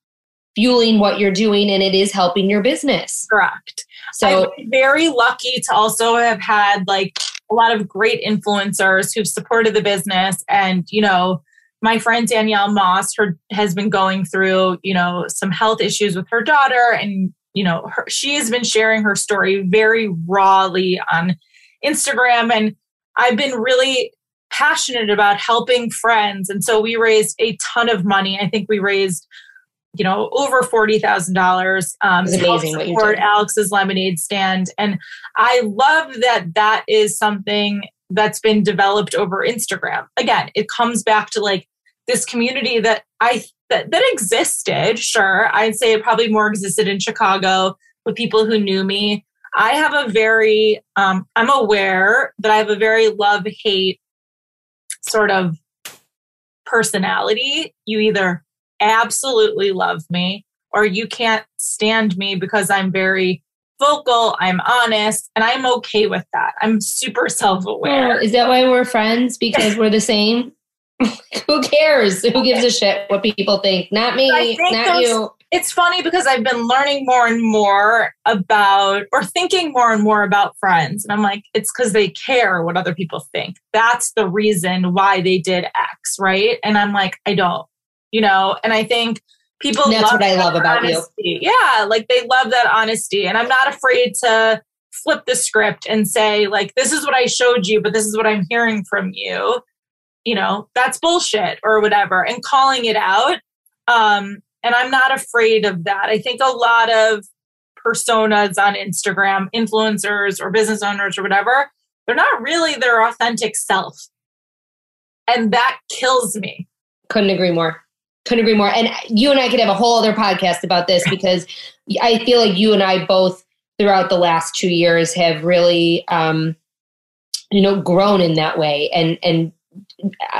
fueling what you're doing and it is helping your business. Correct. So I'm very lucky to also have had like a lot of great influencers who've supported the business and you know my friend Danielle Moss her has been going through, you know, some health issues with her daughter and you know, her, she has been sharing her story very rawly on Instagram and I've been really passionate about helping friends and so we raised a ton of money. I think we raised you know, over forty thousand um, dollars to help support Alex's lemonade stand, and I love that that is something that's been developed over Instagram. Again, it comes back to like this community that I that, that existed. Sure, I'd say it probably more existed in Chicago with people who knew me. I have a very, um, I'm aware that I have a very love hate sort of personality. You either absolutely love me or you can't stand me because I'm very vocal, I'm honest, and I'm okay with that. I'm super self aware. Oh, is that why we're friends? Because we're the same? Who cares? Who gives a shit what people think? Not me, not those, you. It's funny because I've been learning more and more about or thinking more and more about friends. And I'm like, it's because they care what other people think. That's the reason why they did X, right? And I'm like, I don't you know, and I think people and that's what I love about honesty. you. Yeah, like they love that honesty. And I'm not afraid to flip the script and say, like, this is what I showed you, but this is what I'm hearing from you. You know, that's bullshit or whatever, and calling it out. Um, and I'm not afraid of that. I think a lot of personas on Instagram, influencers or business owners or whatever, they're not really their authentic self. And that kills me. Couldn't agree more couldn't agree more. And you and I could have a whole other podcast about this because I feel like you and I both throughout the last two years have really, um, you know, grown in that way. And, and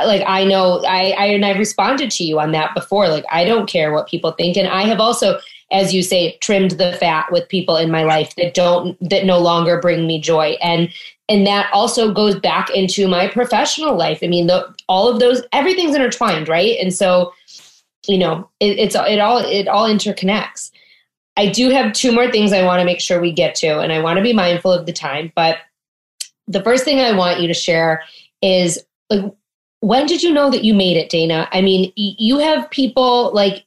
like, I know I, I, and I've responded to you on that before. Like, I don't care what people think. And I have also, as you say, trimmed the fat with people in my life that don't, that no longer bring me joy. And, and that also goes back into my professional life. I mean, the, all of those, everything's intertwined, right? And so, you know it, it's it all it all interconnects i do have two more things i want to make sure we get to and i want to be mindful of the time but the first thing i want you to share is like when did you know that you made it dana i mean you have people like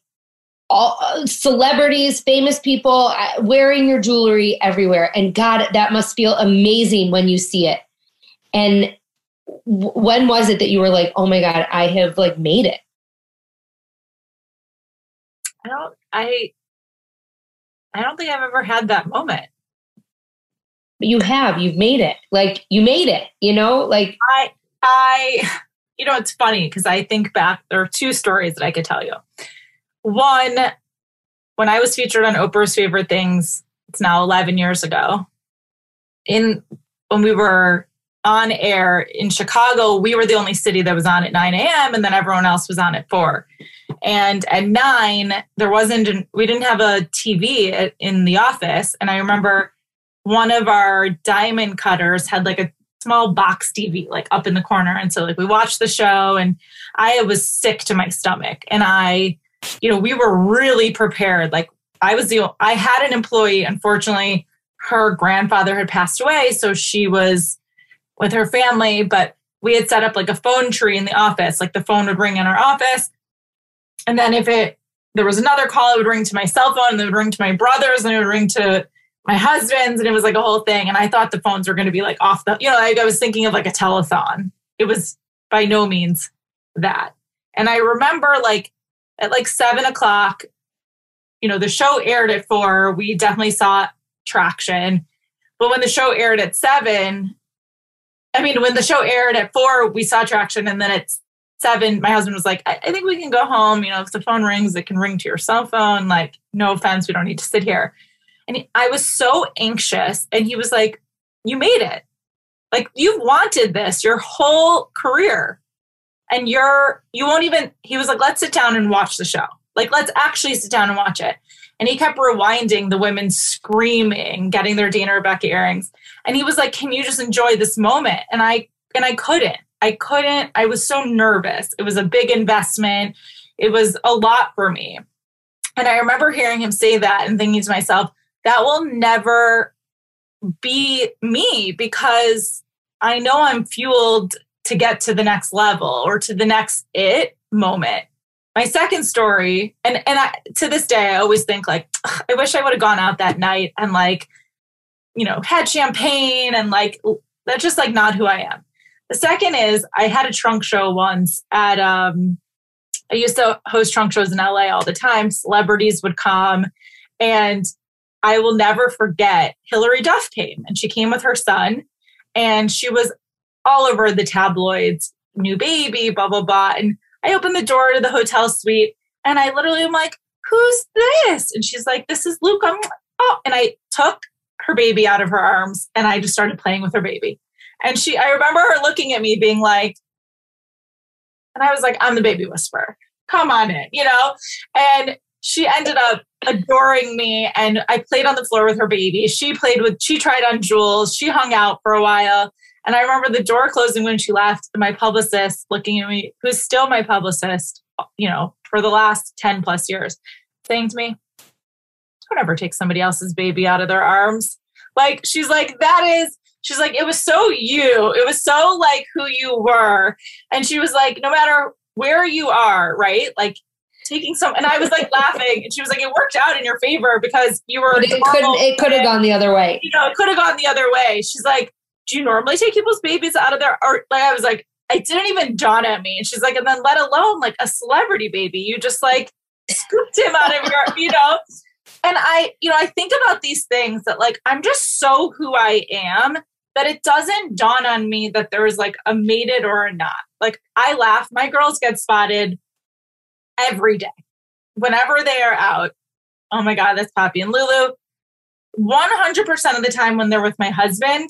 all uh, celebrities famous people uh, wearing your jewelry everywhere and god that must feel amazing when you see it and when was it that you were like oh my god i have like made it I don't I I don't think I've ever had that moment. But you have, you've made it. Like you made it, you know? Like I I you know, it's funny because I think back there are two stories that I could tell you. One, when I was featured on Oprah's favorite things, it's now 11 years ago. In when we were on air in Chicago, we were the only city that was on at 9 a.m. and then everyone else was on at 4. And at 9, there wasn't, we didn't have a TV in the office. And I remember one of our diamond cutters had like a small box TV like up in the corner. And so like we watched the show and I was sick to my stomach. And I, you know, we were really prepared. Like I was the, I had an employee, unfortunately, her grandfather had passed away. So she was, with her family, but we had set up like a phone tree in the office. Like the phone would ring in our office. And then if it there was another call, it would ring to my cell phone and it would ring to my brothers and it would ring to my husband's and it was like a whole thing. And I thought the phones were going to be like off the, you know, like I was thinking of like a telethon. It was by no means that. And I remember like at like seven o'clock, you know, the show aired at four. We definitely saw traction. But when the show aired at seven, I mean, when the show aired at four, we saw traction, and then at seven, my husband was like, I, I think we can go home. You know, if the phone rings, it can ring to your cell phone. Like, no offense, we don't need to sit here. And I was so anxious. And he was like, You made it. Like you've wanted this your whole career. And you're, you won't even, he was like, Let's sit down and watch the show. Like, let's actually sit down and watch it. And he kept rewinding the women screaming, getting their Dana Rebecca earrings. And he was like, Can you just enjoy this moment? And I, and I couldn't. I couldn't. I was so nervous. It was a big investment. It was a lot for me. And I remember hearing him say that and thinking to myself, that will never be me because I know I'm fueled to get to the next level or to the next it moment. My second story, and and I, to this day, I always think like, I wish I would have gone out that night and like, you know, had champagne and like that's just like not who I am. The second is I had a trunk show once at um I used to host trunk shows in LA all the time. Celebrities would come and I will never forget Hilary Duff came and she came with her son and she was all over the tabloids, new baby, blah, blah, blah. And I opened the door to the hotel suite and I literally am like, who's this? And she's like, this is Luke. I'm, oh, and I took her baby out of her arms and I just started playing with her baby. And she, I remember her looking at me being like, and I was like, I'm the baby whisperer. Come on in, you know? And she ended up adoring me and I played on the floor with her baby. She played with, she tried on jewels. She hung out for a while. And I remember the door closing when she left. My publicist looking at me, who's still my publicist, you know, for the last 10 plus years, saying to me, Don't ever take somebody else's baby out of their arms. Like, she's like, That is, she's like, It was so you. It was so like who you were. And she was like, No matter where you are, right? Like, taking some and I was like laughing and she was like it worked out in your favor because you were it could it could have gone the other way. You know, it could have gone the other way. She's like, "Do you normally take people's babies out of their art?" Like I was like, it didn't even dawn at me. And she's like, and then let alone like a celebrity baby, you just like scooped him out of your, you know. And I, you know, I think about these things that like I'm just so who I am that it doesn't dawn on me that there is like a mated or a not. Like I laugh, my girls get spotted every day. Whenever they are out, oh my God, that's Poppy and Lulu. 100% of the time when they're with my husband,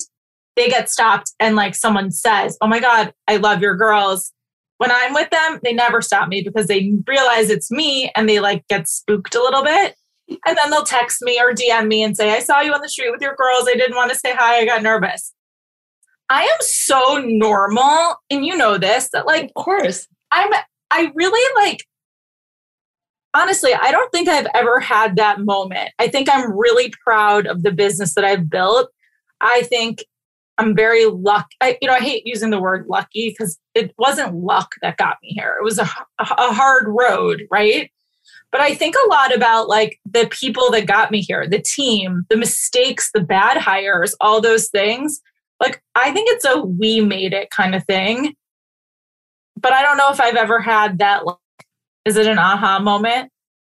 they get stopped and like someone says, Oh my God, I love your girls. When I'm with them, they never stop me because they realize it's me and they like get spooked a little bit. And then they'll text me or DM me and say, I saw you on the street with your girls. I didn't want to say hi. I got nervous. I am so normal. And you know this that like, of course, I'm, I really like honestly, I don't think I've ever had that moment. I think I'm really proud of the business that I've built. I think I'm very lucky. I, you know, I hate using the word lucky because it wasn't luck that got me here. It was a, a hard road, right? But I think a lot about like the people that got me here, the team, the mistakes, the bad hires, all those things. Like, I think it's a we made it kind of thing. But I don't know if I've ever had that is it an aha moment?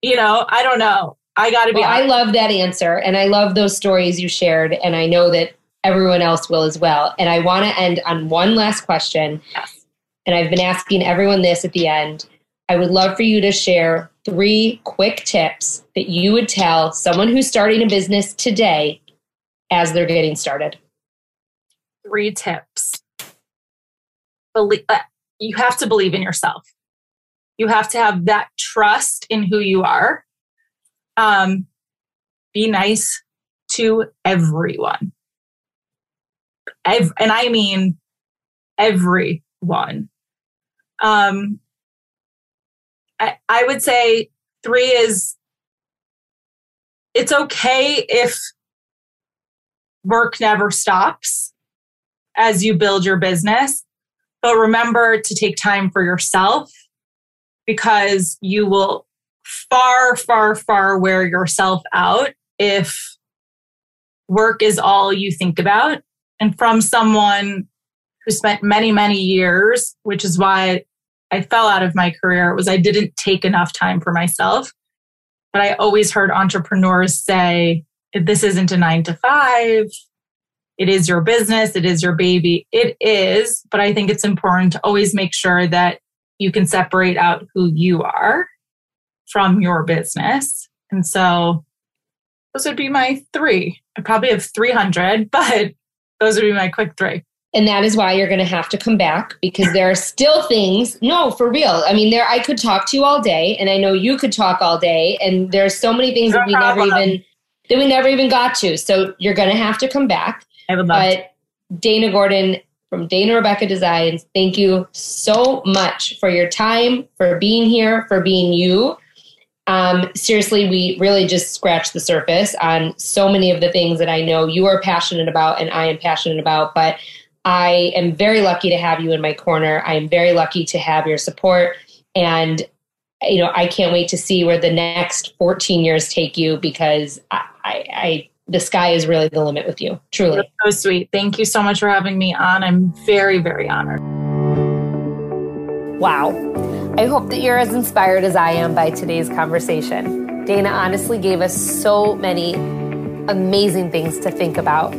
You know, I don't know. I got to be. Well, I love that answer, and I love those stories you shared, and I know that everyone else will as well. And I want to end on one last question. Yes. And I've been asking everyone this at the end. I would love for you to share three quick tips that you would tell someone who's starting a business today as they're getting started. Three tips. Believe, uh, you have to believe in yourself. You have to have that trust in who you are. Um, be nice to everyone. Ev- and I mean everyone. Um, I, I would say three is it's okay if work never stops as you build your business, but remember to take time for yourself because you will far, far, far wear yourself out if work is all you think about. And from someone who spent many, many years, which is why I fell out of my career, was I didn't take enough time for myself. But I always heard entrepreneurs say, this isn't a nine to five. It is your business. It is your baby. It is. But I think it's important to always make sure that you can separate out who you are from your business. And so those would be my three. I probably have 300, but those would be my quick three. And that is why you're going to have to come back because there are still things. No, for real. I mean, there I could talk to you all day, and I know you could talk all day. And there's so many things no that we problem. never even that we never even got to. So you're going to have to come back. I would love. But. Dana Gordon from Dana Rebecca Designs, thank you so much for your time, for being here, for being you. Um, seriously, we really just scratched the surface on so many of the things that I know you are passionate about and I am passionate about. But I am very lucky to have you in my corner. I am very lucky to have your support. And, you know, I can't wait to see where the next 14 years take you because I, I, I the sky is really the limit with you, truly. That's so sweet. Thank you so much for having me on. I'm very, very honored. Wow. I hope that you're as inspired as I am by today's conversation. Dana honestly gave us so many amazing things to think about.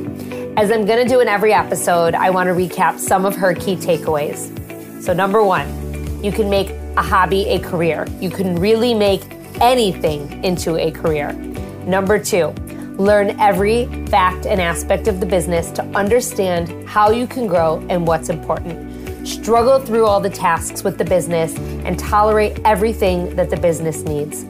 As I'm going to do in every episode, I want to recap some of her key takeaways. So, number one, you can make a hobby a career. You can really make anything into a career. Number two, learn every fact and aspect of the business to understand how you can grow and what's important struggle through all the tasks with the business, and tolerate everything that the business needs.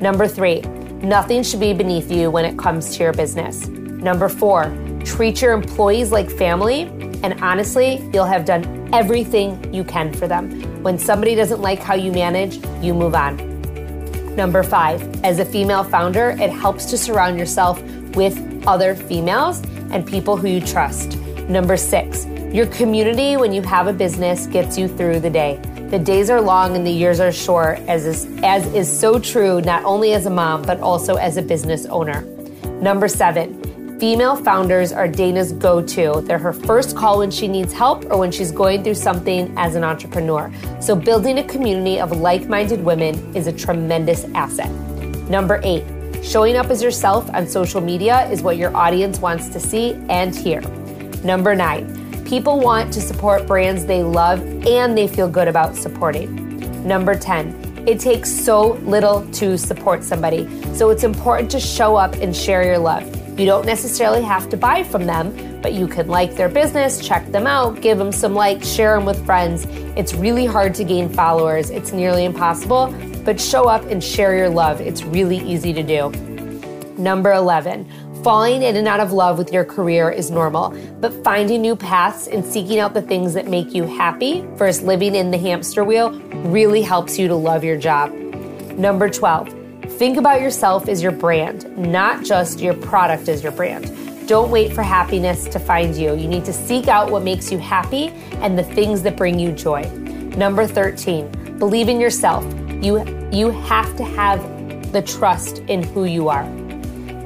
Number three, nothing should be beneath you when it comes to your business. Number four, treat your employees like family, and honestly, you'll have done everything you can for them. When somebody doesn't like how you manage, you move on. Number five, as a female founder, it helps to surround yourself with other females and people who you trust. Number six, your community, when you have a business, gets you through the day. The days are long and the years are short, as is, as is so true not only as a mom, but also as a business owner. Number seven, female founders are Dana's go to. They're her first call when she needs help or when she's going through something as an entrepreneur. So, building a community of like minded women is a tremendous asset. Number eight, showing up as yourself on social media is what your audience wants to see and hear. Number nine, People want to support brands they love and they feel good about supporting. Number 10, it takes so little to support somebody, so it's important to show up and share your love. You don't necessarily have to buy from them, but you can like their business, check them out, give them some likes, share them with friends. It's really hard to gain followers, it's nearly impossible, but show up and share your love. It's really easy to do. Number 11, Falling in and out of love with your career is normal, but finding new paths and seeking out the things that make you happy versus living in the hamster wheel really helps you to love your job. Number 12, think about yourself as your brand, not just your product as your brand. Don't wait for happiness to find you. You need to seek out what makes you happy and the things that bring you joy. Number 13, believe in yourself. You, you have to have the trust in who you are.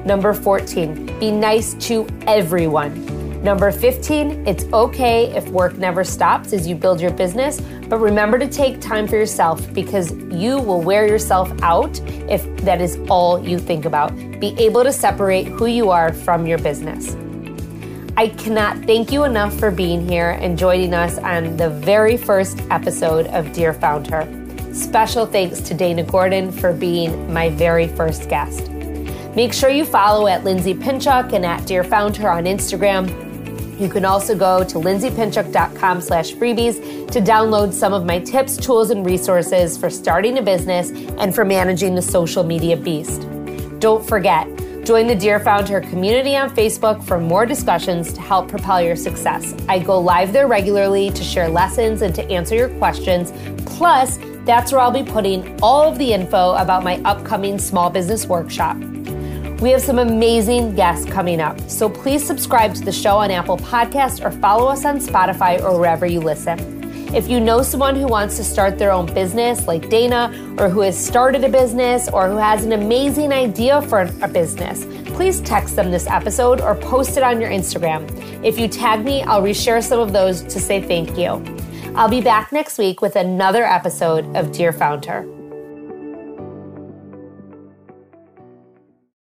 Number 14, be nice to everyone. Number 15, it's okay if work never stops as you build your business, but remember to take time for yourself because you will wear yourself out if that is all you think about. Be able to separate who you are from your business. I cannot thank you enough for being here and joining us on the very first episode of Dear Founder. Special thanks to Dana Gordon for being my very first guest. Make sure you follow at Lindsay Pinchuk and at Dear Founder on Instagram. You can also go to lindsaypinchuk.com slash freebies to download some of my tips, tools, and resources for starting a business and for managing the social media beast. Don't forget, join the Dear Founder community on Facebook for more discussions to help propel your success. I go live there regularly to share lessons and to answer your questions. Plus, that's where I'll be putting all of the info about my upcoming small business workshop. We have some amazing guests coming up, so please subscribe to the show on Apple Podcasts or follow us on Spotify or wherever you listen. If you know someone who wants to start their own business, like Dana, or who has started a business, or who has an amazing idea for a business, please text them this episode or post it on your Instagram. If you tag me, I'll reshare some of those to say thank you. I'll be back next week with another episode of Dear Founder.